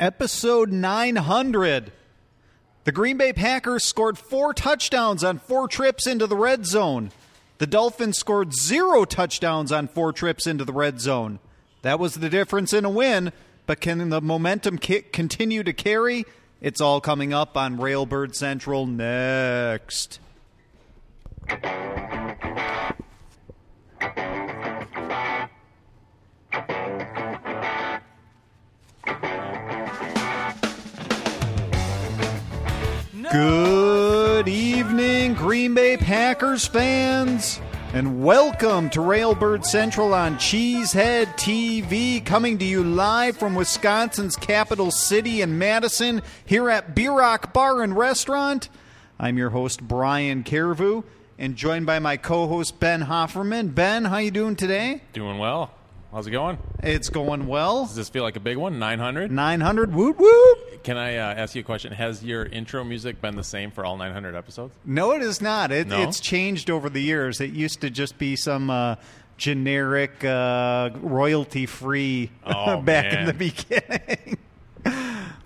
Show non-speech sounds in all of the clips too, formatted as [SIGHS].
episode 900. The Green Bay Packers scored four touchdowns on four trips into the red zone. The Dolphins scored zero touchdowns on four trips into the red zone. That was the difference in a win, but can the momentum continue to carry? It's all coming up on Railbird Central next. Good evening, Green Bay Packers fans, and welcome to Railbird Central on Cheesehead TV, coming to you live from Wisconsin's capital city in Madison, here at Rock Bar and Restaurant. I'm your host Brian Carriveau, and joined by my co-host Ben Hofferman. Ben, how you doing today? Doing well. How's it going? It's going well. Does this feel like a big one? 900? 900, woot woot. Can I uh, ask you a question? Has your intro music been the same for all 900 episodes? No, it is not. It, No? It's changed over the years. It used to just be some uh, generic, uh, royalty-free Oh, [LAUGHS] back in the beginning.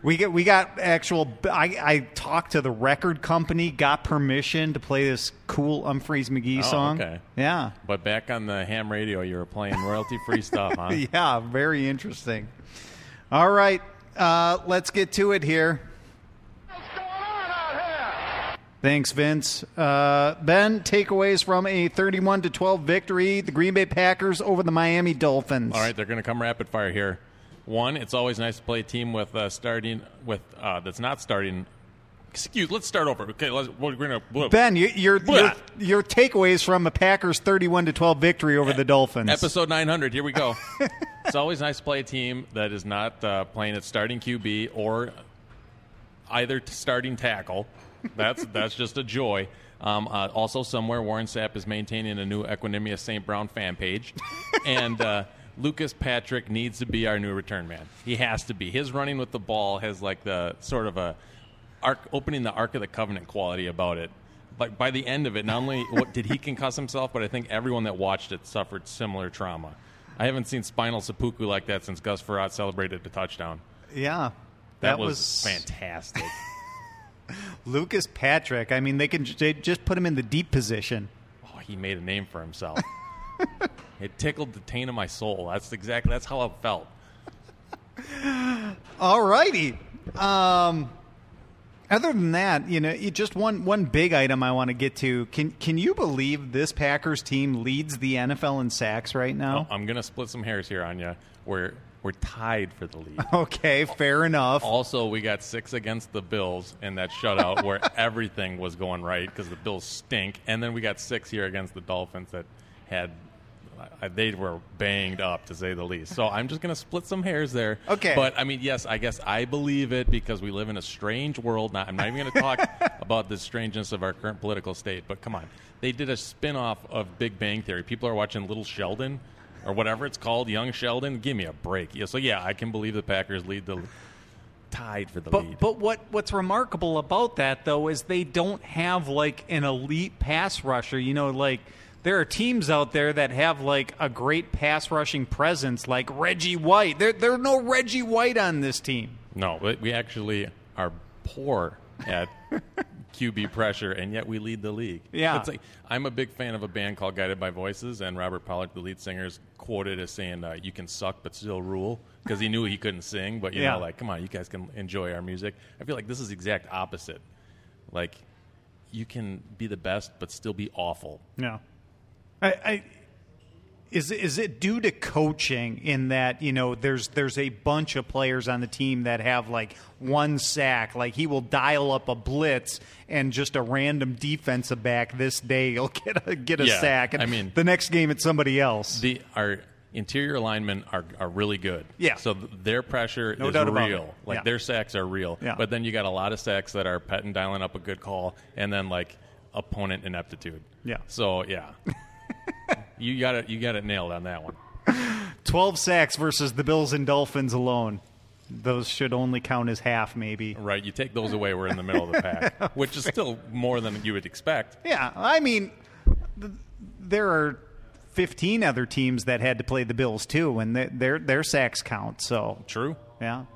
We get we got actual. I, I talked to the record company, got permission to play this cool Humphreys McGee Oh, song. okay. Yeah, But back on the ham radio, you were playing royalty free [LAUGHS] stuff, huh? yeah, very interesting. All right, uh, let's get to it here. Thanks, Vince. Uh, ben, takeaways from a 31 to 12 victory, the Green Bay Packers over the Miami Dolphins. All right, they're going to come rapid fire here. One, it's always nice to play a team with uh, starting with uh, that's not starting. Excuse. Let's start over. Okay, let's, we're going to Ben, you, your, your your takeaways from a Packers 31 to 12 victory over the Dolphins. Episode 900. Here we go. [LAUGHS] it's always nice to play a team that is not uh, playing its starting QB or either starting tackle. That's [LAUGHS] that's just a joy. Um, uh, also, somewhere Warren Sapp is maintaining a new Equanimous St. Brown fan page, [LAUGHS] and uh, Lucas Patrick needs to be our new return man. He has to be. His running with the ball has like the sort of a arc opening the Ark of the Covenant quality about it. Like by the end of it, not only what, did he [LAUGHS] concuss himself, but I think everyone that watched it suffered similar trauma. I haven't seen spinal seppuku like that since Gus Frerotte celebrated the touchdown. yeah. That, was, fantastic. [LAUGHS] Lucas Patrick. I mean, they can they just put him in the deep position. oh, he made a name for himself. [LAUGHS] it tickled the taint of my soul. That's exactly that's how I felt. All righty. Um, other than that, you know, you- just one one big item I want to get to. Can can you believe this Packers team leads the NFL in sacks right now? I'm gonna split some hairs here on you. We're we're tied for the lead. [LAUGHS] Okay, fair enough. Also, we got six against the Bills in that shutout where [LAUGHS] everything was going right because the Bills stink, and then we got six here against the Dolphins that had uh, they were banged up to say the least. So I'm just going to split some hairs there. Okay. but I mean, yes, I guess I believe it because we live in a strange world. Not, I'm not even going [LAUGHS] to talk about the strangeness of our current political state. But come on, they did a spin-off of Big Bang Theory. People are watching Little Sheldon. Or whatever it's called, Young Sheldon. Give me a break. Yeah, so yeah, I can believe the Packers lead the tied for the But lead. but what what's remarkable about that though is they don't have like an elite pass rusher. You know, like there are teams out there that have like a great pass rushing presence, like Reggie White. There there are no Reggie White on this team. no, we- we actually are poor at [LAUGHS] QB pressure, and yet we lead the league. Yeah. it's like I'm a big fan of a band called Guided by Voices, and Robert Pollard, the lead singer, is quoted as saying, uh, "You can suck but still rule," because he knew he couldn't sing. But you Yeah. know, like, come on, you guys can enjoy our music. I feel like this is the exact opposite. Like, you can be the best but still be awful. Yeah. I, I is is it due to coaching in that you know there's there's a bunch of players on the team that have like one sack like he will dial up a blitz and just a random defensive back this day he'll [LAUGHS] get a get a Yeah, sack and I mean- the next game it's somebody else The our interior linemen are, are really good. Yeah. So th- their pressure No is real. Like Yeah. their sacks are real. Yeah. But then you got a lot of sacks that are Pettine dialing up a good call, and then like opponent ineptitude. Yeah. So yeah, [LAUGHS] you got it. You got it nailed on that one. [LAUGHS] 12 sacks versus the Bills and Dolphins alone those should only count as half maybe Right. You take those away, we're in the middle of the pack, [LAUGHS] which is still more than you would expect. Yeah, I mean, th- there are 15 other teams that had to play the Bills too, and th- their their sacks count. So True. yeah,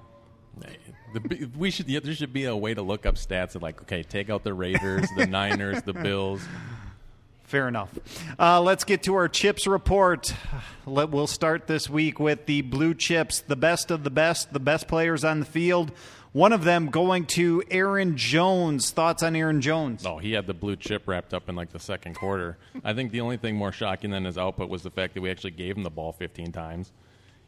The, we should. Yeah, there should be a way to look up stats of like, okay, take out the Raiders, the [LAUGHS] Niners, the Bills. Fair enough. Uh, let's get to our chips report. Let, we'll start this week with the blue chips, the best of the best, the best players on the field. One of them going to Aaron Jones. Thoughts on Aaron Jones? Oh, he had the blue chip wrapped up in like the second quarter. I think the only thing more shocking than his output was the fact that we actually gave him the ball 15 times.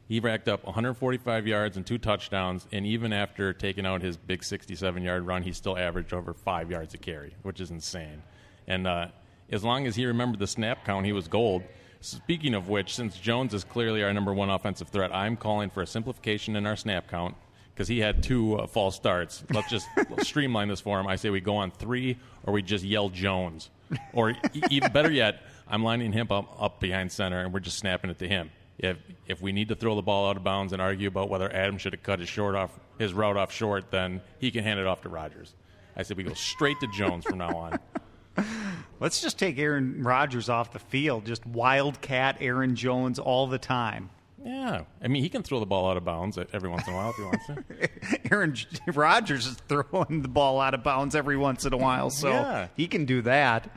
He racked up 145 yards and two touchdowns, and even after taking out his big 67 yard run, he still averaged over five yards a carry, which is insane. And uh, as long as he remembered the snap count, he was gold. Speaking of which, since Jones is clearly our number one offensive threat, I'm calling for a simplification in our snap count because he had two uh, false starts. Let's just [LAUGHS] streamline this for him. I say we go on three, or we just yell Jones, or e- even better yet, I'm lining him up, up behind center, and we're just snapping it to him. If if we need to throw the ball out of bounds and argue about whether Adam should have cut his short off his route off short, then he can hand it off to Rodgers. I said we go straight to Jones from now on. [LAUGHS] Let's just take Aaron Rodgers off the field. Just wildcat Aaron Jones all the time. Yeah, I mean he can throw the ball out of bounds every once in a while if he wants to. [LAUGHS] Aaron Rodgers is throwing the ball out of bounds every once in a while, so Yeah. he can do that.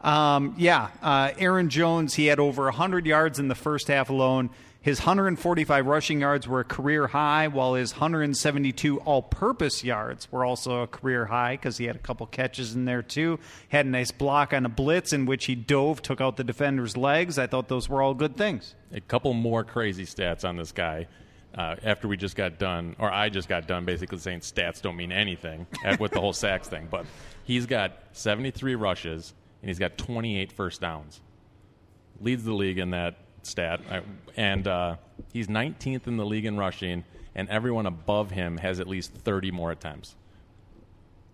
Um, yeah, uh, Aaron Jones, he had over 100 yards in the first half alone. His 145 rushing yards were a career high, while his 172 all purpose yards were also a career high because he had a couple catches in there too. Had a nice block on a blitz in which he dove, took out the defender's legs. I thought those were all good things. a couple more crazy stats on this guy. Uh, after we just got done, or I just got done, basically saying stats don't mean anything [LAUGHS] with the whole sacks thing. But he's got 73 rushes and he's got 28 first downs. Leads the league in that stat, and uh, he's 19th in the league in rushing, and everyone above him has at least 30 more attempts,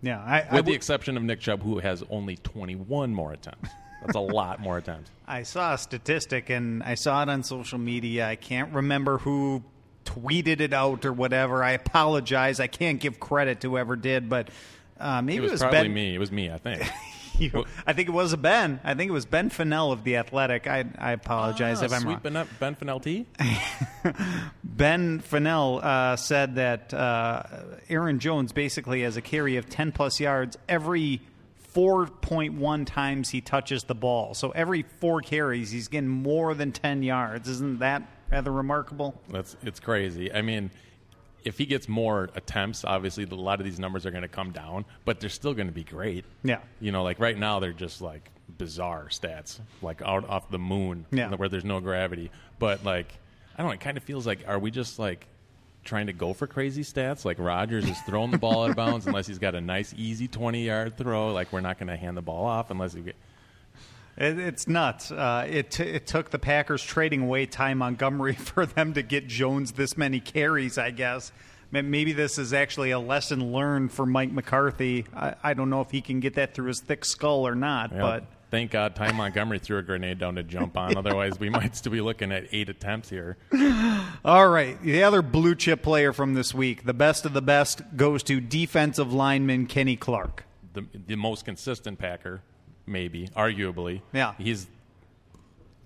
Yeah, I, I with the exception of Nick Chubb, who has only 21 more attempts. That's a lot more attempts. [LAUGHS] I saw a statistic and I saw it on social media. I can't remember who tweeted it out or whatever. I apologize. I can't give credit to whoever did, but uh, maybe It was, it was probably Ben. me. It was me, I think. [LAUGHS] [LAUGHS] You- I think it was a Ben. I think it was Ben Fennell of the Athletic. I, I apologize Ah, if I'm sweet wrong. Ben, ben Fennell T? [LAUGHS] Ben Fennell uh, said that uh, Aaron Jones basically has a carry of 10 plus yards every 4.1 times he touches the ball. So every four carries, he's getting more than 10 yards. Isn't that rather remarkable? That's it's crazy. I mean, if he gets more attempts, obviously a lot of these numbers are going to come down, but they're still going to be great. Yeah. You know, like right now they're just like bizarre stats, like out off the moon, Yeah. where there's no gravity. But like, I don't know. It kind of feels like are we just like trying to go for crazy stats? Like Rodgers is throwing the ball out of bounds unless he's got a nice easy 20 yard throw. Like we're not going to hand the ball off unless he get. It, it's nuts. Uh, it, t- it took the Packers trading away Ty Montgomery [LAUGHS] for them to get Jones this many carries, I guess. Maybe this is actually a lesson learned for Mike McCarthy. I, I don't know if he can get that through his thick skull or not, Yeah, but thank God Ty Montgomery threw a grenade down to jump on. [LAUGHS] Otherwise, we might still be looking at eight attempts here. [SIGHS] All right. The other blue chip player from this week, the best of the best, goes to defensive lineman Kenny Clark. the the most consistent Packer, maybe, arguably. Yeah. He's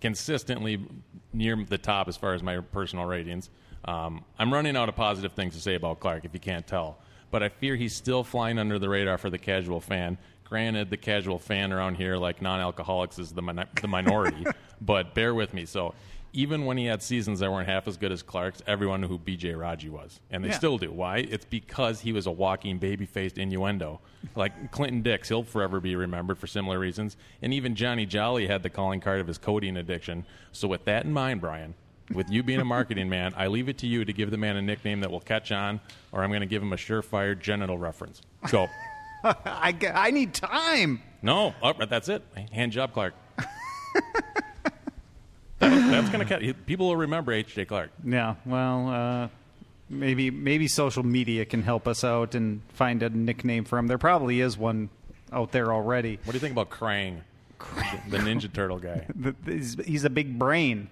consistently near the top as far as my personal ratings. Um, I'm running out of positive things to say about Clark, if you can't tell. But I fear he's still flying under the radar for the casual fan. Granted, the casual fan around here, like non-alcoholics, is the min- the minority. [LAUGHS] but bear with me. So even when he had seasons that weren't half as good as Clark's, everyone knew who B.J. Raji was, and they Yeah. still do. Why? It's because he was a walking baby-faced innuendo. Like Clinton Dix, he'll forever be remembered for similar reasons. And even Johnny Jolly had the calling card of his codeine addiction. So with that in mind, Brian, with you being a marketing man, I leave it to you to give the man a nickname that will catch on, or I'm going to give him a surefire genital reference. Go. [LAUGHS] I need time. No, oh, that's it. Hand job, Clark. Going to. People will remember H.J. Clark. Yeah, well, uh, maybe maybe social media can help us out and find a nickname for him. There probably is one out there already. What do you think about Krang, the Ninja Turtle guy? [LAUGHS] He's, he's a big brain.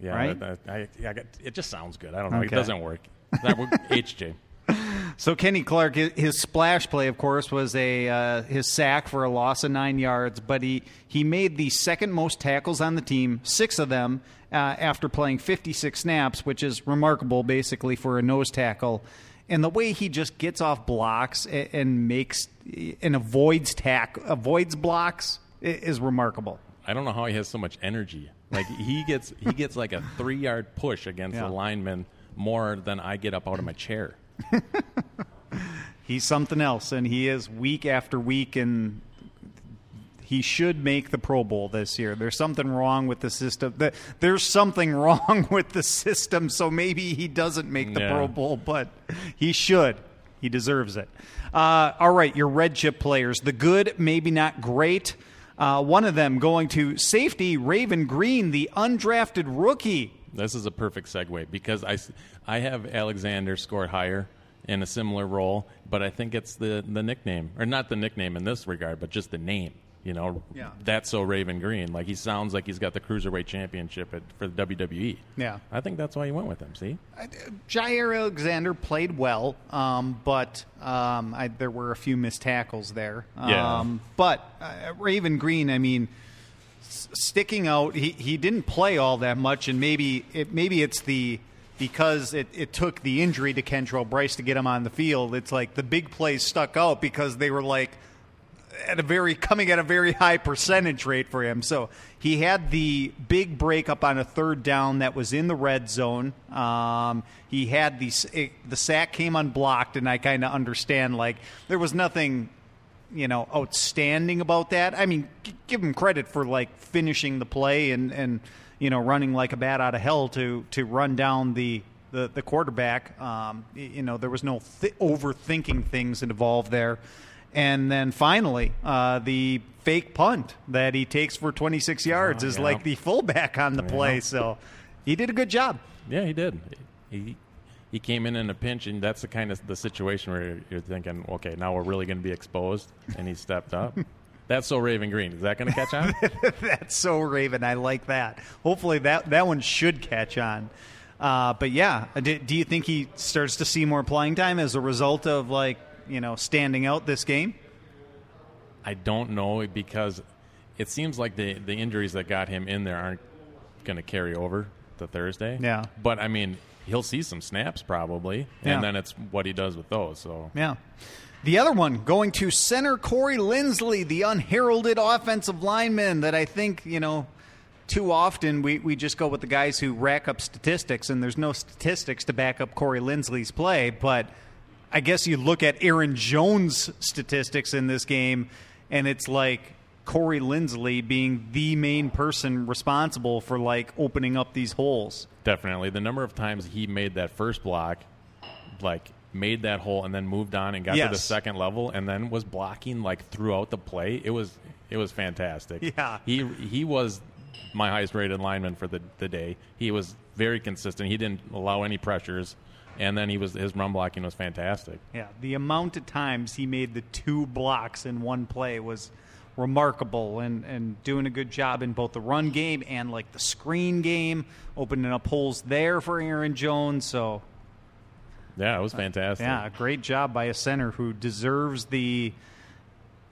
Yeah, Right? that- that- I, I got, it just sounds good. I don't know. It doesn't work. That HJ. So Kenny Clark, his, splash play, of course, was a uh, his sack for a loss of nine yards. But he he made the second most tackles on the team, six of them uh, after playing 56 snaps, which is remarkable, basically for a nose tackle. and the way he just gets off blocks and, and makes and avoids tack avoids blocks is remarkable. I don't know how he has so much energy. Like he gets he gets like a three yard push against Yeah. the lineman more than I get up out of my chair. [LAUGHS] He's something else, and he is week after week, and he should make the Pro Bowl this year. There's something wrong with the system. There's something [LAUGHS] wrong with the system, so maybe he doesn't make the Yeah. Pro Bowl, but he should. He deserves it. Uh, all right, your red chip players. The good, maybe not great. Uh, one of them going to safety, Raven Greene, the undrafted rookie. This is a perfect segue because I, I have Alexander scored higher in a similar role, but I think it's the, the nickname, or not the nickname in this regard, but just the name. You know, Yeah. that's so Raven Greene. Like he sounds like he's got the cruiserweight championship at, for the WWE. Yeah. I think that's why he went with him. See, Jaire Alexander played well, um, but um, I, there were a few missed tackles there. Yeah. Um, but uh, Raven Greene, I mean, sticking out, he, he didn't play all that much, and maybe it, maybe it's the because it, it took the injury to Kentrell Brice to get him on the field. It's like the big plays stuck out because they were like at a very coming at a very high percentage rate for him. So he had the big break up on a third down that was in the red zone. Um, he had the it, the sack came unblocked, and I kind of understand like there was nothing you know outstanding about that. I mean, g- give him credit for like finishing the play and and you know running like a bat out of hell to to run down the. The, the quarterback, um, you know, there was no th- overthinking things involved there. And then finally, uh, the fake punt that he takes for 26 yards is yeah. like the fullback on the play. So he did a good job. Yeah, he did. He he came in in a pinch, and that's the kind of the situation where you're, you're thinking, okay, now we're really going to be exposed, and he stepped up. [LAUGHS] that's so Raven Greene. Is that going to catch on? [LAUGHS] That's so Raven. I like that. Hopefully that that one should catch on. Uh, but yeah, do, do you think he starts to see more playing time as a result of like you know standing out this game? I don't know because it seems like the the injuries that got him in there aren't going to carry over to Thursday. Yeah. but I mean, he'll see some snaps probably, Yeah. and then it's what he does with those. So Yeah. The other one going to center Corey Linsley, the unheralded offensive lineman that I think, you know, too often we, we just go with the guys who rack up statistics, and there's no statistics to back up Corey Linsley's play. But I guess you look at Aaron Jones' statistics in this game, and it's like Corey Linsley being the main person responsible for like opening up these holes. definitely the number of times he made that first block, like made that hole and then moved on and got to the second level and then was blocking like throughout the play. It was it was fantastic. Yeah. he he was my highest rated lineman for the the day. He was very consistent. He didn't allow any pressures, and then he was his run blocking was fantastic. Yeah, the amount of times he made the two blocks in one play was remarkable and, and doing a good job in both the run game and like the screen game, opening up holes there for Aaron Jones. So, Yeah, it was fantastic. yeah, great job by a center who deserves the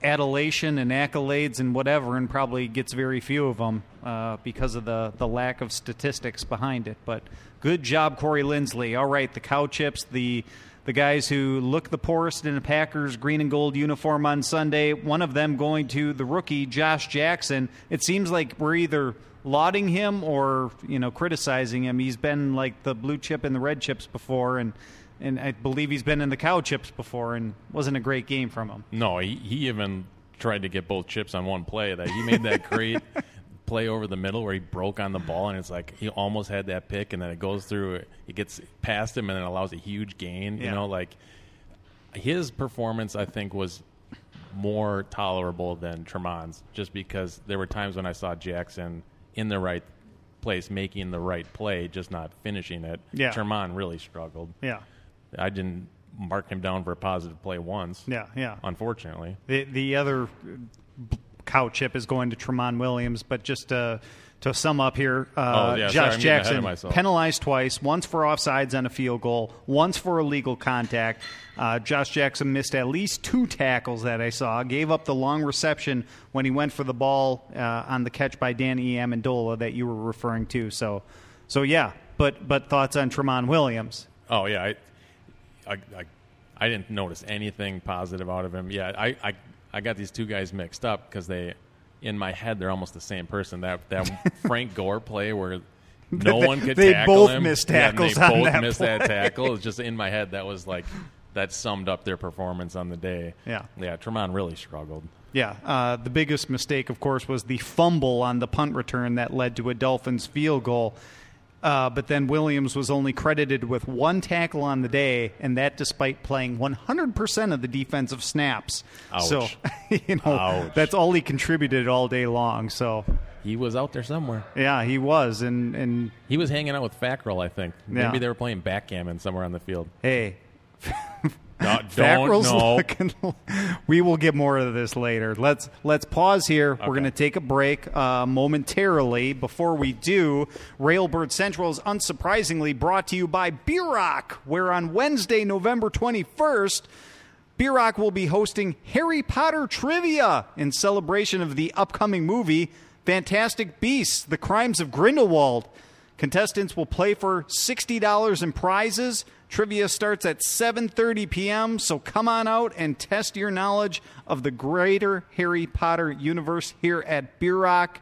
adulation and accolades and whatever, and probably gets very few of them uh, because of the, the lack of statistics behind it. But good job, Corey Linsley. All right, the cow chips, the the guys who look the poorest in a Packers green and gold uniform on Sunday. One of them going to the rookie Josh Jackson. It seems like we're either lauding him or you know criticizing him. He's been like the blue chip and the red chips before, and and I believe he's been in the cow chips before, and wasn't a great game from him. No, he, he even tried to get both chips on one play. That he made that great [LAUGHS] play over the middle where he broke on the ball, and it's like he almost had that pick, and then it goes through, it gets past him, and it allows a huge gain. Yeah. You know, like his performance, I think, was more tolerable than Tramon's, just because there were times when I saw Jackson in the right place, making the right play, just not finishing it. Yeah. Tramon really struggled. Yeah, I didn't mark him down for a positive play once. yeah, yeah. Unfortunately. The the other cow chip is going to Tramon Williams, but just to, to sum up here, uh, Oh, yeah, Josh I'm getting ahead of Jackson penalized twice, once for offsides on a field goal, once for illegal contact. Uh, Josh Jackson missed at least two tackles that I saw, gave up the long reception when he went for the ball uh, on the catch by Danny Amendola that you were referring to. So, so yeah, but but thoughts on Tramon Williams? Oh yeah, I, I, I, I didn't notice anything positive out of him. Yeah, I, I, I got these two guys mixed up because they, in my head, they're almost the same person. That that [LAUGHS] Frank Gore play where no They- one could they tackle both him. missed Yeah, tackles they on both that missed play. that tackle. It's [LAUGHS] just in my head. That was like that summed up their performance on the day. Yeah. yeah. Tramon really struggled. Yeah, uh, the biggest mistake, of course, was the fumble on the punt return that led to a Dolphins field goal. Uh, but then Williams was only credited with one tackle on the day, and that despite playing 100% of the defensive snaps. Ouch. So, [LAUGHS] you know, Ouch. that's all he contributed all day long. So, He was out there somewhere. yeah, he was. And, and He was hanging out with Fackrell, I think. Maybe Yeah. they were playing backgammon somewhere on the field. hey, [LAUGHS] [LAUGHS] Don't, Fackrell's looking. [LAUGHS] We will get more of this later. Let's let's pause here. We're going to take a break uh, momentarily. Before we do, Railbird Central is unsurprisingly brought to you by Beer Rock, where on Wednesday, November twenty first. Beer Rock will be hosting Harry Potter trivia in celebration of the upcoming movie Fantastic Beasts: The Crimes of Grindelwald. Contestants will play for $60 in prizes. Trivia starts at 7:30 p.m., so come on out and test your knowledge of the greater Harry Potter universe here at Beer Rock.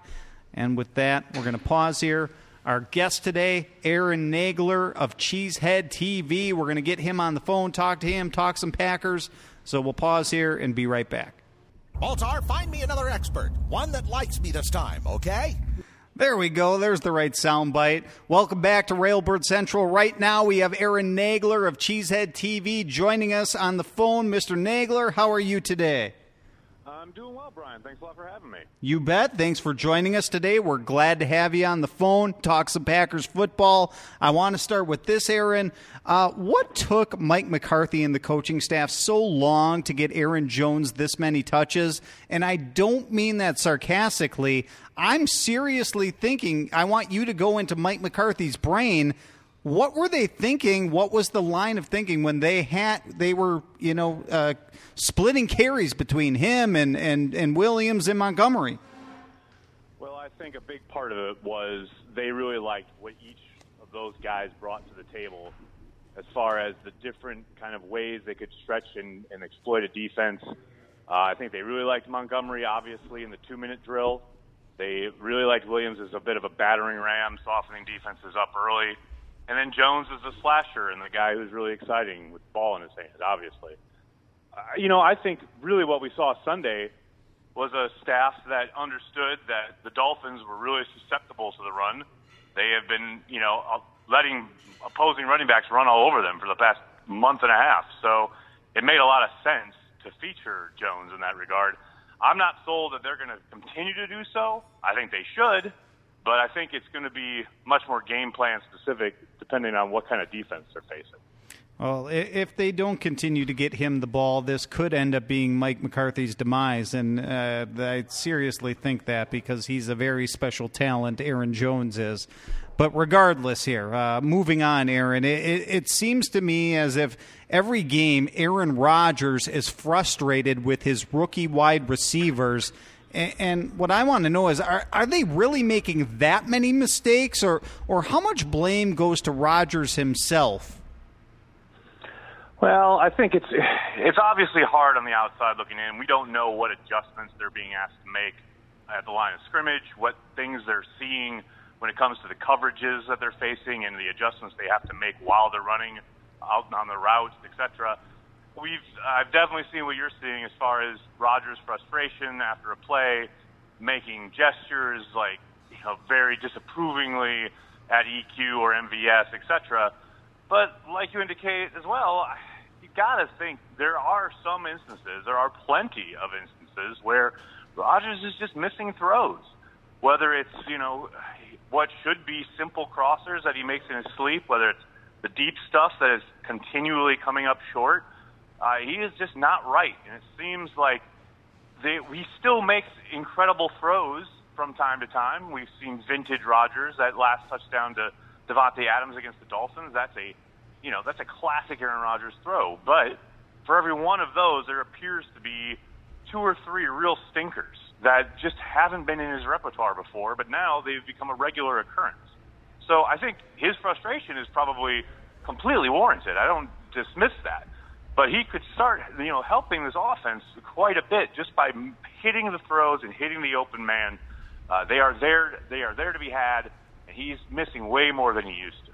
And with that, we're going to pause here. Our guest today, Aaron Nagler of Cheesehead TV. We're going to get him on the phone, talk to him, talk some Packers. So we'll pause here and be right back. Baltar, find me another expert. One that likes me this time, okay? There we go. There's the right soundbite. Welcome back to Railbird Central. Right now, we have Aaron Nagler of Cheesehead TV joining us on the phone. Mr. Nagler, how are you today? I'm doing well, Brian. Thanks a lot for having me. You bet. Thanks for joining us today. We're glad to have you on the phone. Talk some Packers football. I want to start with this, Aaron. Uh, what took Mike McCarthy and the coaching staff so long to get Aaron Jones this many touches? And I don't mean that sarcastically. I'm seriously thinking, I want you to go into Mike McCarthy's brain. What were they thinking? What was the line of thinking when they had they were you know uh, splitting carries between him and, and, and Williams and Montgomery? Well, I think a big part of it was they really liked what each of those guys brought to the table as far as the different kind of ways they could stretch and, and exploit a defense. Uh, I think they really liked Montgomery, obviously, in the two minute drill. They really liked Williams as a bit of a battering ram, softening defenses up early. And then Jones as a slasher and the guy who's really exciting with the ball in his hand, obviously. Uh, you know, I think really what we saw Sunday was a staff that understood that the Dolphins were really susceptible to the run. They have been, you know, uh, letting opposing running backs run all over them for the past month and a half. So it made a lot of sense to feature Jones in that regard. I'm not sold that they're going to continue to do so. I think they should, but I think it's going to be much more game plan specific depending on what kind of defense they're facing. Well, if they don't continue to get him the ball, this could end up being Mike McCarthy's demise, and uh, I seriously think that because he's a very special talent. Aaron Jones is. But regardless, here, uh, moving on, Aaron, it, it, it seems to me as if every game Aaron Rodgers is frustrated with his rookie wide receivers. And what I want to know is, are, are they really making that many mistakes, or, or how much blame goes to Rodgers himself? Well, I think it's it's obviously hard on the outside looking in. We don't know what adjustments they're being asked to make at the line of scrimmage, what things they're seeing when it comes to the coverages that they're facing and the adjustments they have to make while they're running out on the routes, etc. We've I've definitely seen what you're seeing as far as Rodgers' frustration after a play, making gestures like you know very disapprovingly at EQ or MVS, etc. But like you indicate as well, you got to think there are some instances, there are plenty of instances where Rodgers is just missing throws. Whether it's, you know, what should be simple crossers that he makes in his sleep, whether it's the deep stuff that is continually coming up short, uh, he is just not right. And it seems like they, he still makes incredible throws from time to time. We've seen vintage Rodgers that last touchdown to Davante Adams against the Dolphins. That's a, you know, that's a classic Aaron Rodgers throw. But for every one of those, there appears to be two or three real stinkers that just haven't been in his repertoire before, but now they've become a regular occurrence. So I think his frustration is probably completely warranted. I don't dismiss that. But he could start, you know, helping this offense quite a bit just by hitting the throws and hitting the open man. Uh, they are there. They are there to be had, and he's missing way more than he used to.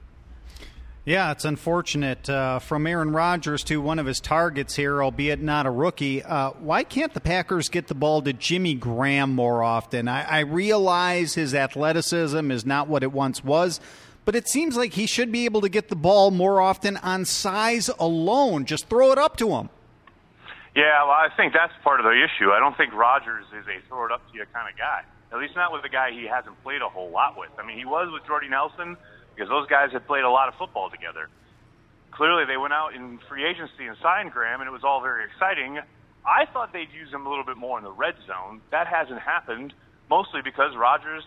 Yeah, it's unfortunate. Uh, from Aaron Rodgers to one of his targets here, albeit not a rookie. Uh, why can't the Packers get the ball to Jimmy Graham more often? I, I realize his athleticism is not what it once was, but it seems like he should be able to get the ball more often on size alone. Just throw it up to him. Yeah, well, I think that's part of the issue. I don't think Rodgers is a throw it up to you kind of guy. At least not with a guy he hasn't played a whole lot with. I mean, he was with Jordy Nelson because those guys had played a lot of football together. Clearly, they went out in free agency and signed Graham, and it was all very exciting. I thought they'd use him a little bit more in the red zone. That hasn't happened, mostly because Rodgers,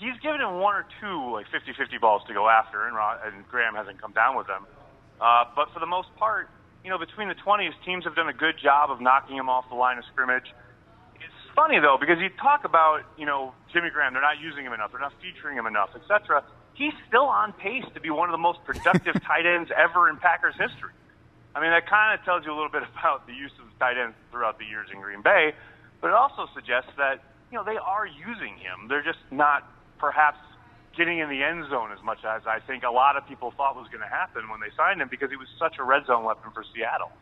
he's given him one or two like 50-50 balls to go after, and, and Graham hasn't come down with them. Uh, but for the most part, you know, between the 20s, teams have done a good job of knocking him off the line of scrimmage. It's funny though because you talk about, you know, Jimmy Graham, they're not using him enough, they're not featuring him enough, etc he's still on pace to be one of the most productive [LAUGHS] tight ends ever in Packers history. I mean, that kind of tells you a little bit about the use of tight ends throughout the years in Green Bay, but it also suggests that, you know, they are using him. They're just not perhaps getting in the end zone as much as I think a lot of people thought was going to happen when they signed him because he was such a red zone weapon for Seattle.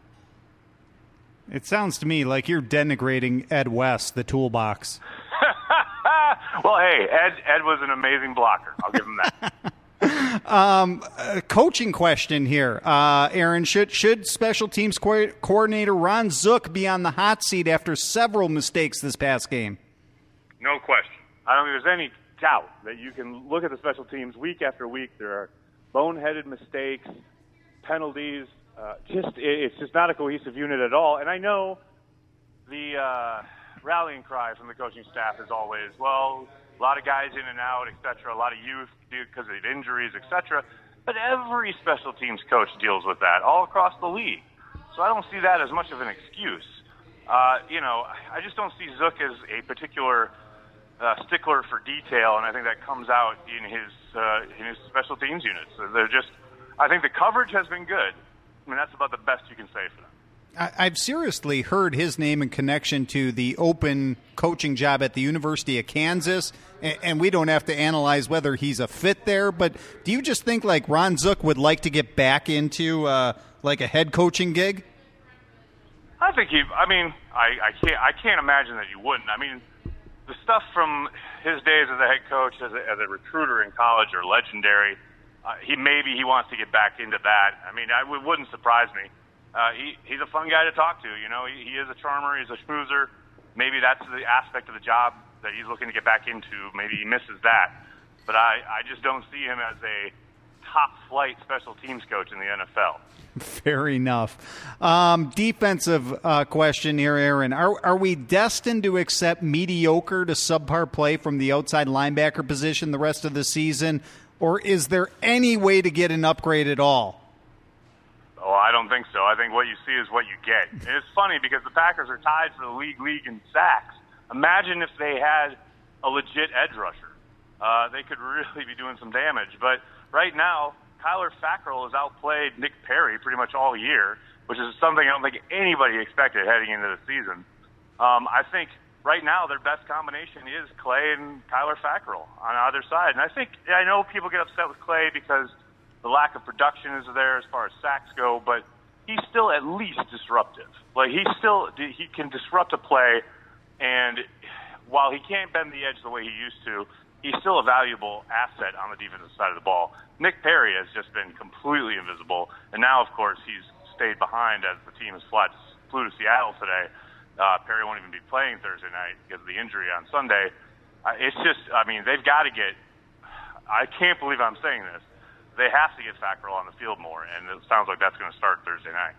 It sounds to me like you're denigrating Ed West, the toolbox. [LAUGHS] well, hey, Ed Ed was an amazing blocker. I'll give him that. [LAUGHS] [LAUGHS] um, coaching question here, uh, Aaron. Should should special teams co- coordinator Ron Zook be on the hot seat after several mistakes this past game? No question. I don't think there's any doubt that you can look at the special teams week after week. There are boneheaded mistakes, penalties. Uh, just it's just not a cohesive unit at all. And I know the. Uh, rallying cry from the coaching staff is always, well, a lot of guys in and out, et cetera, a lot of youth because of injuries, et cetera. But every special teams coach deals with that all across the league. So I don't see that as much of an excuse. Uh, you know, I just don't see Zook as a particular uh, stickler for detail, and I think that comes out in his uh, in his special teams units. They're just, I think the coverage has been good. I mean, that's about the best you can say for them. I've seriously heard his name in connection to the open coaching job at the University of Kansas, and we don't have to analyze whether he's a fit there. But do you just think like Ron Zook would like to get back into uh, like a head coaching gig? I think he. I mean, I, I can't. I can't imagine that he wouldn't. I mean, the stuff from his days as a head coach, as a, as a recruiter in college, are legendary. Uh, he maybe he wants to get back into that. I mean, I, it wouldn't surprise me uh, he he's a fun guy to talk to. You know, he, he is a charmer. He's a schmoozer. Maybe that's the aspect of the job that he's looking to get back into. Maybe he misses that, but I I just don't see him as a top flight special teams coach in the NFL. [LAUGHS] Fair enough. Um, defensive uh, question here, Aaron. Are are we destined to accept mediocre to subpar play from the outside linebacker position the rest of the season, or is there any way to get an upgrade at all? Oh, I don't think so. I think what you see is what you get. And it's funny because the Packers are tied for the league league in sacks. Imagine if they had a legit edge rusher. Uh, they could [LAUGHS] really be doing some damage. But right now, Kyler Fackrell has outplayed Nick Perry pretty much all year, which is something I don't think anybody expected heading into the season. Um, I think right now their best combination is Clay and Kyler Fackrell on either side. And I think I know people get upset with Clay because – the lack of production is there as far as sacks go, but he's still at least disruptive. Like he still he can disrupt a play, and while he can't bend the edge the way he used to, he's still a valuable asset on the defensive side of the ball. Nick Perry has just been completely invisible, and now of course he's stayed behind as the team has flew, flew to Seattle today. Uh, Perry won't even be playing Thursday night because of the injury on Sunday. Uh, it's just, I mean, they've got to get. I can't believe I'm saying this they have to get Fackrell on the field more, and it sounds like that's going to start Thursday night.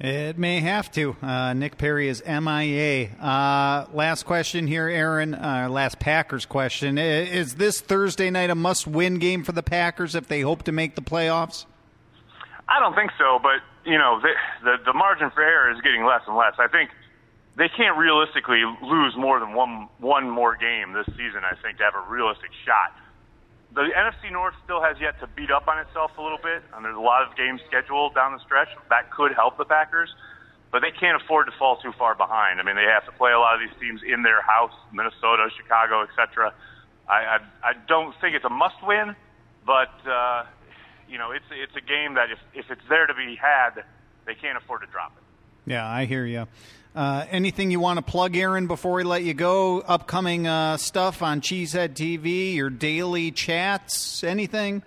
It may have to. Uh, Nick Perry is MIA. Uh, last question here, Aaron. Uh, last Packers question. Is this Thursday night a must win game for the Packers if they hope to make the playoffs? I don't think so, but, you know, the, the, the margin for error is getting less and less. I think they can't realistically lose more than one, one more game this season, I think, to have a realistic shot the NFC North still has yet to beat up on itself a little bit, and there's a lot of games scheduled down the stretch that could help the Packers. But they can't afford to fall too far behind. I mean, they have to play a lot of these teams in their house, Minnesota, Chicago, etc. I, I I don't think it's a must-win, but uh, you know, it's it's a game that if if it's there to be had, they can't afford to drop it. Yeah, I hear you. Uh, anything you want to plug, Aaron, before we let you go? Upcoming uh, stuff on Cheesehead TV, your daily chats, anything?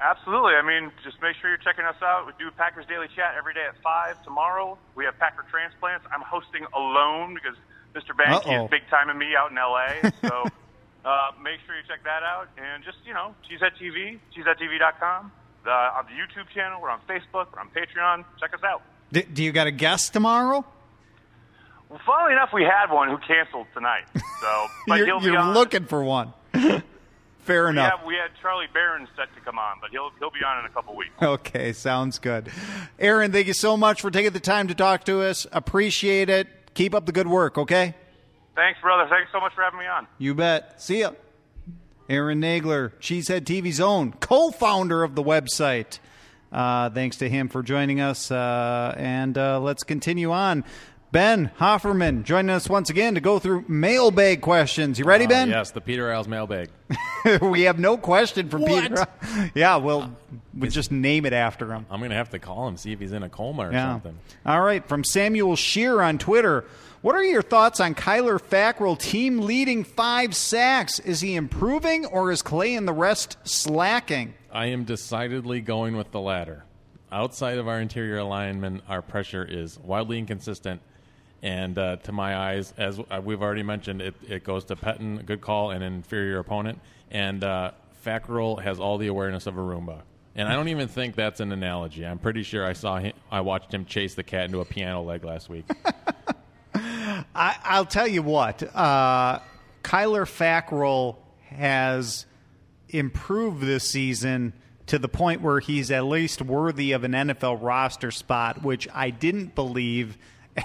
Absolutely. I mean, just make sure you're checking us out. We do Packers Daily Chat every day at 5 tomorrow. We have Packer Transplants. I'm hosting alone because Mr. Behnke is big timing me out in L.A. So [LAUGHS] uh, make sure you check that out. And just, you know, Cheesehead TV, cheeseheadtv.com. The, on the YouTube channel, we're on Facebook, we're on Patreon. Check us out. Do you got a guest tomorrow? Well, funnily enough, we had one who canceled tonight. So, [LAUGHS] but you're he'll be you're on. looking for one. [LAUGHS] Fair we, enough. have, we had Charlie Barron set to come on, but he'll he'll be on in a couple weeks. Okay, sounds good. Aaron, thank you so much for taking the time to talk to us. Appreciate it. Keep up the good work, okay? Thanks, brother. Thanks so much for having me on. You bet. See ya. Aaron Nagler, Cheesehead TV's own co founder of the website. Uh, thanks to him for joining us. Uh, and uh, let's continue on. Ben Hofferman joining us once again to go through mailbag questions. You ready, Uh, Ben? yes, the Peter Isles mailbag. [LAUGHS] we have no question from What? Peter. yeah, we'll, we'll just name it after him. I'm going to have to call him, see if he's in a coma or Yeah. something. All right. From Samuel Shear on Twitter. What are your thoughts on Kyler Fackrell, team leading five sacks? Is he improving or is Clay and the rest slacking? I am decidedly going with the latter. Outside of our interior alignment, our pressure is wildly inconsistent. And uh, to my eyes, as uh, we've already mentioned, it, it goes to Pettine, a good call, and an inferior opponent. And uh, has all the awareness of a Roomba. And I don't even think that's an analogy. I'm pretty sure I saw him. I watched him chase the cat into a piano leg last week. [LAUGHS] I, I'll tell you what. Uh, Kyler Fackrell has improved this season to the point where he's at least worthy of an NFL roster spot, which I didn't believe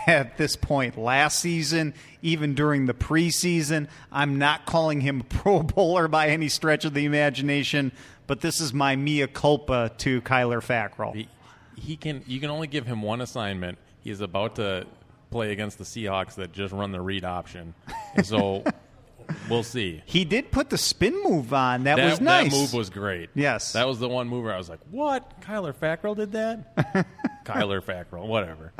at this point last season, even during the preseason. I'm not calling him a [LAUGHS] Pro Bowler by any stretch of the imagination, but this is my mea culpa to Kyler Fackrell. he, he can. You can only give him one assignment. He's about to play against the Seahawks that just run the read option, and so [LAUGHS] we'll see. He did put the spin move on. That, That, was nice. that move was great. Yes. that was the one move where I was like, "What? Kyler Fackrell did that? [LAUGHS] Kyler Fackrell, whatever."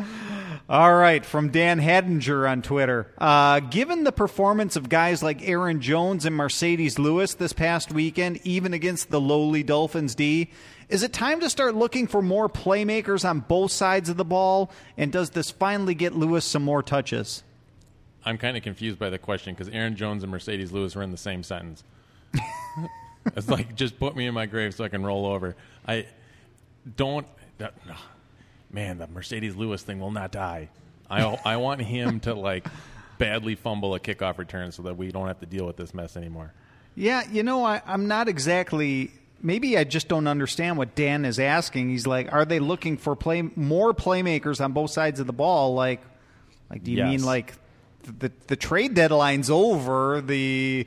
All right, from Dan Hedinger on Twitter. Uh, given the performance of guys like Aaron Jones and Marcedes Lewis this past weekend, even against the lowly Dolphins D, is it time to start looking for more playmakers on both sides of the ball? And does this finally get Lewis some more touches? I'm kind of confused by the question because Aaron Jones and Marcedes Lewis were in the same sentence. [LAUGHS] it's like just put me in my grave so I can roll over. I don't. That, no. Man, the Marcedes Lewis thing will not die. I I want him to like badly fumble a kickoff return so that we don't have to deal with this mess anymore. Yeah, you know, I, I'm not exactly. Maybe I just don't understand what Dan is asking. He's like, are they looking for play more playmakers on both sides of the ball? Like, like do you Yes. mean like the the trade deadline's over? The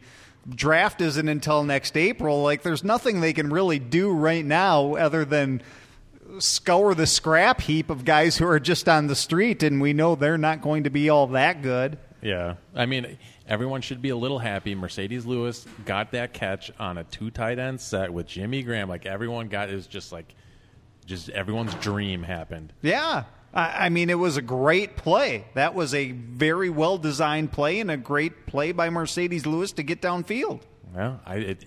draft isn't until next April. Like, there's nothing they can really do right now other than scour the scrap heap of guys who are just on the street, and we know they're not going to be all that good. Yeah, I mean, everyone should be a little happy. Marcedes Lewis got that catch on a two tight end set with Jimmy Graham. Like everyone got is just like, just everyone's dream happened. Yeah. I I mean, it was a great play. That was a very well designed play and a great play by Mercedes Lewis to get downfield. Yeah, I it,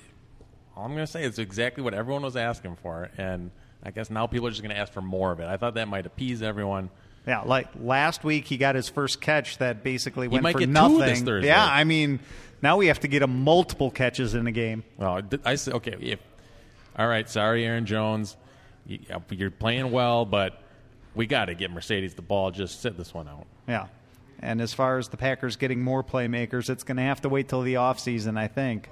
all I'm going to say is exactly what everyone was asking for, and I guess now people are just going to ask for more of it. I thought that might appease everyone. Yeah, like last week he got his first catch that basically went might for nothing. Yeah, I mean, now we have to get him multiple catches in a game. Well, I say okay. If all right, sorry, Aaron Jones, You- you're playing well, but we got to get Marcedes the ball. Just sit this one out. Yeah. And as far as the Packers getting more playmakers, it's going to have to wait till the offseason, I think.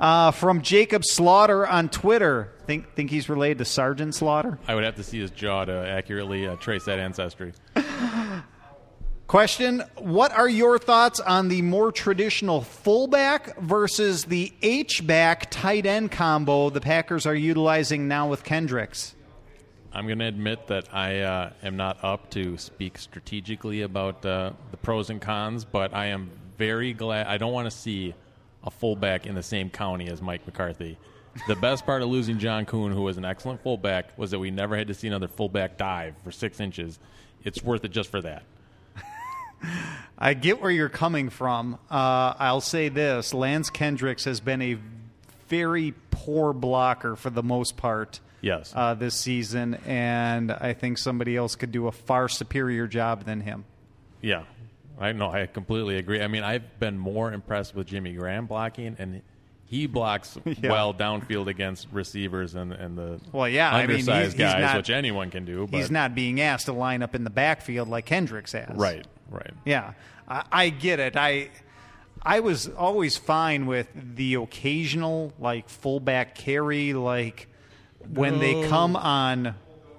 Uh, from Jacob Slaughter on Twitter, think think he's related to Sergeant Slaughter? I would have to see his jaw to accurately uh, trace that ancestry. [LAUGHS] Question What are your thoughts on the more traditional fullback versus the H back tight end combo the Packers are utilizing now with Kendricks? I'm going to admit that I uh, am not up to speak strategically about uh, the pros and cons, but I am very glad. I don't want to see a fullback in the same county as Mike McCarthy. The best part of losing John Kuhn, who was an excellent fullback, was that we never had to see another fullback dive for six inches. It's worth it just for that. [LAUGHS] I get where you're coming from. Uh, I'll say this Lance Kendricks has been a very poor blocker for the most part. Yes. Uh, this season, and I think somebody else could do a far superior job than him. Yeah, I know. I completely agree. I mean, I've been more impressed with Jimmy Graham blocking, and he blocks [LAUGHS] Yeah. well downfield against receivers and, and the Well, yeah, I mean, he's- undersized he's guys, not- which anyone can do. But He's not being asked to line up in the backfield like Hendricks has. right, right. Yeah, I, I get it. I I was always fine with the occasional like fullback carry, like when they come on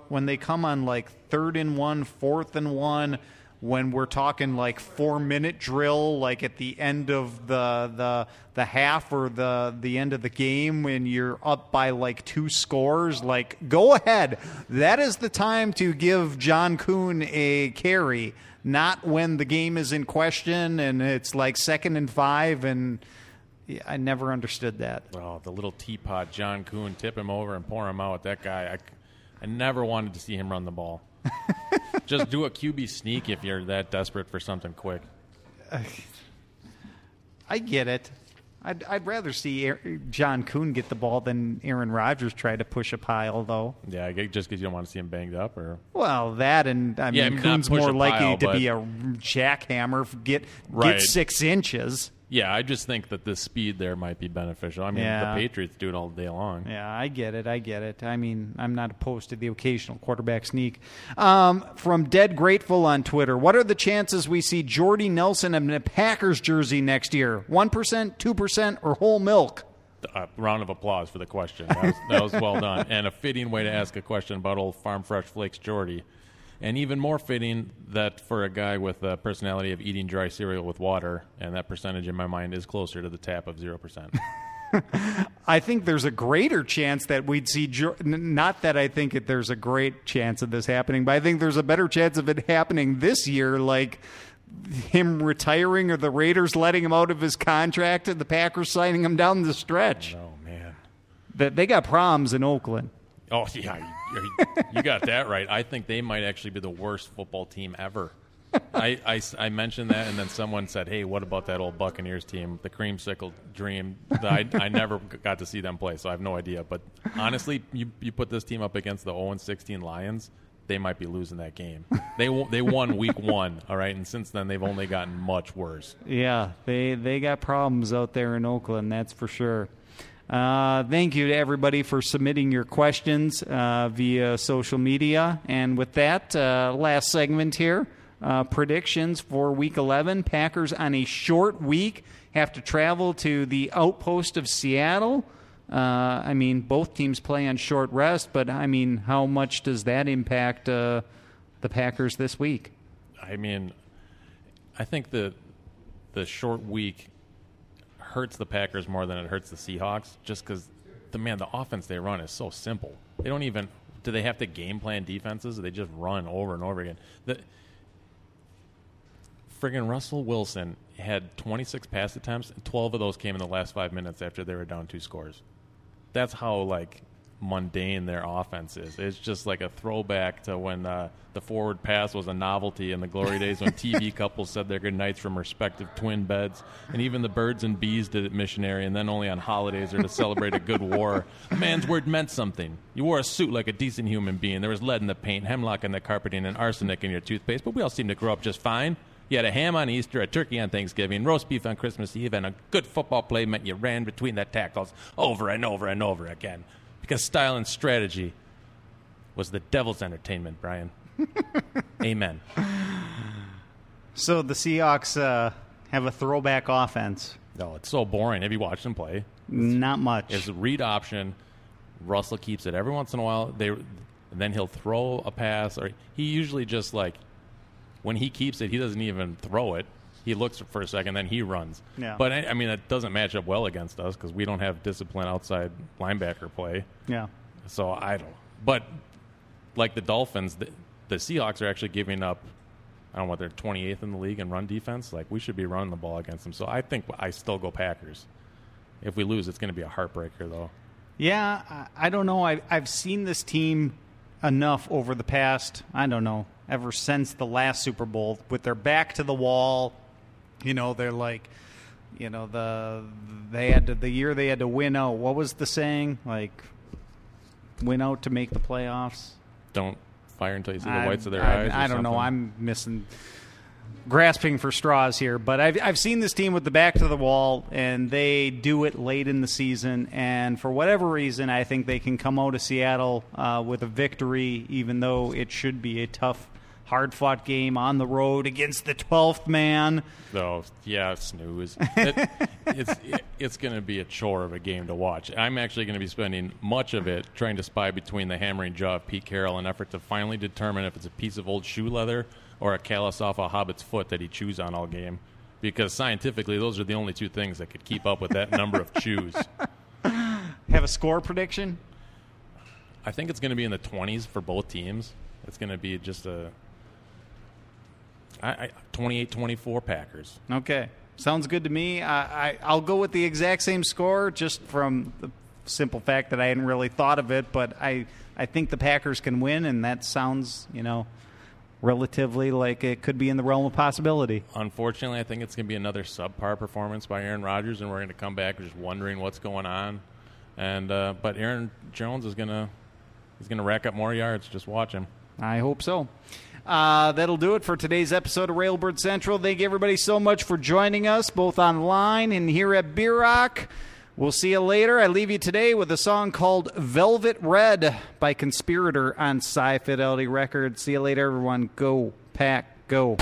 when they come on like third and one, fourth and one. When we're talking like four minute drill, like at the end of the the the half or the the end of the game, when you're up by like two scores, like go ahead. That is the time to give John Kuhn a carry not when the game is in question and it's like second and five and I never understood that. Oh, the little teapot, John Kuhn, tip him over and pour him out. That guy, I, I never wanted to see him run the ball. [LAUGHS] Just do a QB sneak if you're that desperate for something quick. I get it. I'd, I'd rather see Aaron, John Kuhn get the ball than Aaron Rodgers try to push a pile, though. Yeah, I just because you don't want to see him banged up, or Well, that and I Yeah, mean, not Kuhn's push more a likely pile, to but- be a jackhammer, get Right. get six inches. Yeah, I just think that the speed there might be beneficial. I mean, Yeah. the Patriots do it all day long. Yeah, I get it. I get it. I mean, I'm not opposed to the occasional quarterback sneak. Um, from Dead Grateful on Twitter, what are the chances we see Jordy Nelson in a Packers jersey next year? 1%, 2%, or whole milk? A round of applause for the question. That was, that was well done, [LAUGHS] and a fitting way to ask a question about old Farm Fresh Flakes Jordy. And even more fitting that for a guy with the personality of eating dry cereal with water, and that percentage in my mind is closer to the tap of zero percent. [LAUGHS] I think there's a greater chance that we'd see. Not that I think that there's a great chance of this happening, but I think there's a better chance of it happening this year, like him retiring or the Raiders letting him out of his contract and the Packers signing him down the stretch. oh man. That they got problems in Oakland. Oh yeah, you, got that right. I think they might actually be the worst football team ever. I, I, I mentioned that, and then someone said, "Hey, what about that old Buccaneers team, the Creamsicle Dream?" I, I never got to see them play, so I have no idea. But honestly, you you put this team up against the 0 16 Lions, they might be losing that game. They they won Week One, all right, and since then they've only gotten much worse. Yeah, they they got problems out there in Oakland, that's for sure. Uh, thank you to everybody for submitting your questions uh, via social media. And with that, uh, last segment here uh, predictions for week 11. Packers on a short week have to travel to the outpost of Seattle. Uh, I mean, both teams play on short rest, but I mean, how much does that impact the Packers this week? I mean, I think the the short week hurts the Packers more than it hurts the Seahawks, just because the man the offense they run is so simple. They don't even do they have to game plan defenses? They just run over and over again. The friggin' Russell Wilson had 26 pass attempts, and 12 of those came in the last five minutes after they were down two scores. That's how like mundane their offense is. It's just like a throwback to when uh, the forward pass was a novelty in the glory days when TV [LAUGHS] couples said their goodnights from respective twin beds, and even the birds and bees did it missionary, and then only on holidays or to celebrate a good war. A man's word meant something. You wore a suit like a decent human being. There was lead in the paint, hemlock in the carpeting, and arsenic in your toothpaste, but we all seemed to grow up just fine. You had a ham on Easter, a turkey on Thanksgiving, roast beef on Christmas Eve, and a good football play meant you ran between the tackles over and over and over again. Because style and strategy was the devil's entertainment, Brian. [LAUGHS] Amen. So the Seahawks uh, have a throwback offense. No, it's so boring. Have you watched them play? Not much. It's a read option. Russell keeps it every once in a while. They, and then he'll throw a pass, or he usually just like when he keeps it, he doesn't even throw it. He looks for a second, then he runs. Yeah. But I, I mean, that doesn't match up well against us because we don't have discipline outside linebacker play. Yeah. So I don't. But like the Dolphins, the, the Seahawks are actually giving up. I don't know what they're 28th in the league in run defense. Like we should be running the ball against them. So I think I still go Packers. If we lose, it's going to be a heartbreaker, though. Yeah, I, I don't know. I, I've seen this team enough over the past, I don't know, ever since the last Super Bowl with their back to the wall. You know, they're like, you know, the they had to, the year they had to win out. What was the saying? Like, win out to make the playoffs. Don't fire until you see the I- whites of their I, eyes. or I don't know. I'm missing, grasping for straws here, but I've I've seen this team with the back to the wall, and they do it late in the season. And for whatever reason, I think they can come out of Seattle uh, with a victory, even though it should be a tough, hard fought game on the road against the twelfth man. So yeah, snooze. It, [LAUGHS] it's it, it's going to be a chore of a game to watch. I'm actually going to be spending much of it trying to spy between the hammering jaw of Pete Carroll in an effort to finally determine if it's a piece of old shoe leather or a callus off a hobbit's foot that he chews on all game. Because scientifically, those are the only two things that could keep up with that number of chews. [LAUGHS] Have a score prediction? I think it's going to be in the 20s for both teams. It's going to be just a I, I, 28-24 Packers. Okay, sounds good to me. I, I I'll go with the exact same score, just from the simple fact that I hadn't really thought of it. But I I think the Packers can win, and that sounds you know relatively like it could be in the realm of possibility. Unfortunately, I think it's going to be another subpar performance by Aaron Rodgers, and we're going to come back just wondering what's going on. And uh, but Aaron Jones is going to he's going to rack up more yards. Just watch him. I hope so. Uh, that'll do it for today's episode of Railbird Central. Thank everybody, so much for joining us, both online and here at Beer Rock. We'll see you later. I leave you today with a song called Velvet Red by Conspirator on Sci Fidelity Records. See you later, everyone. Go, Pack, go.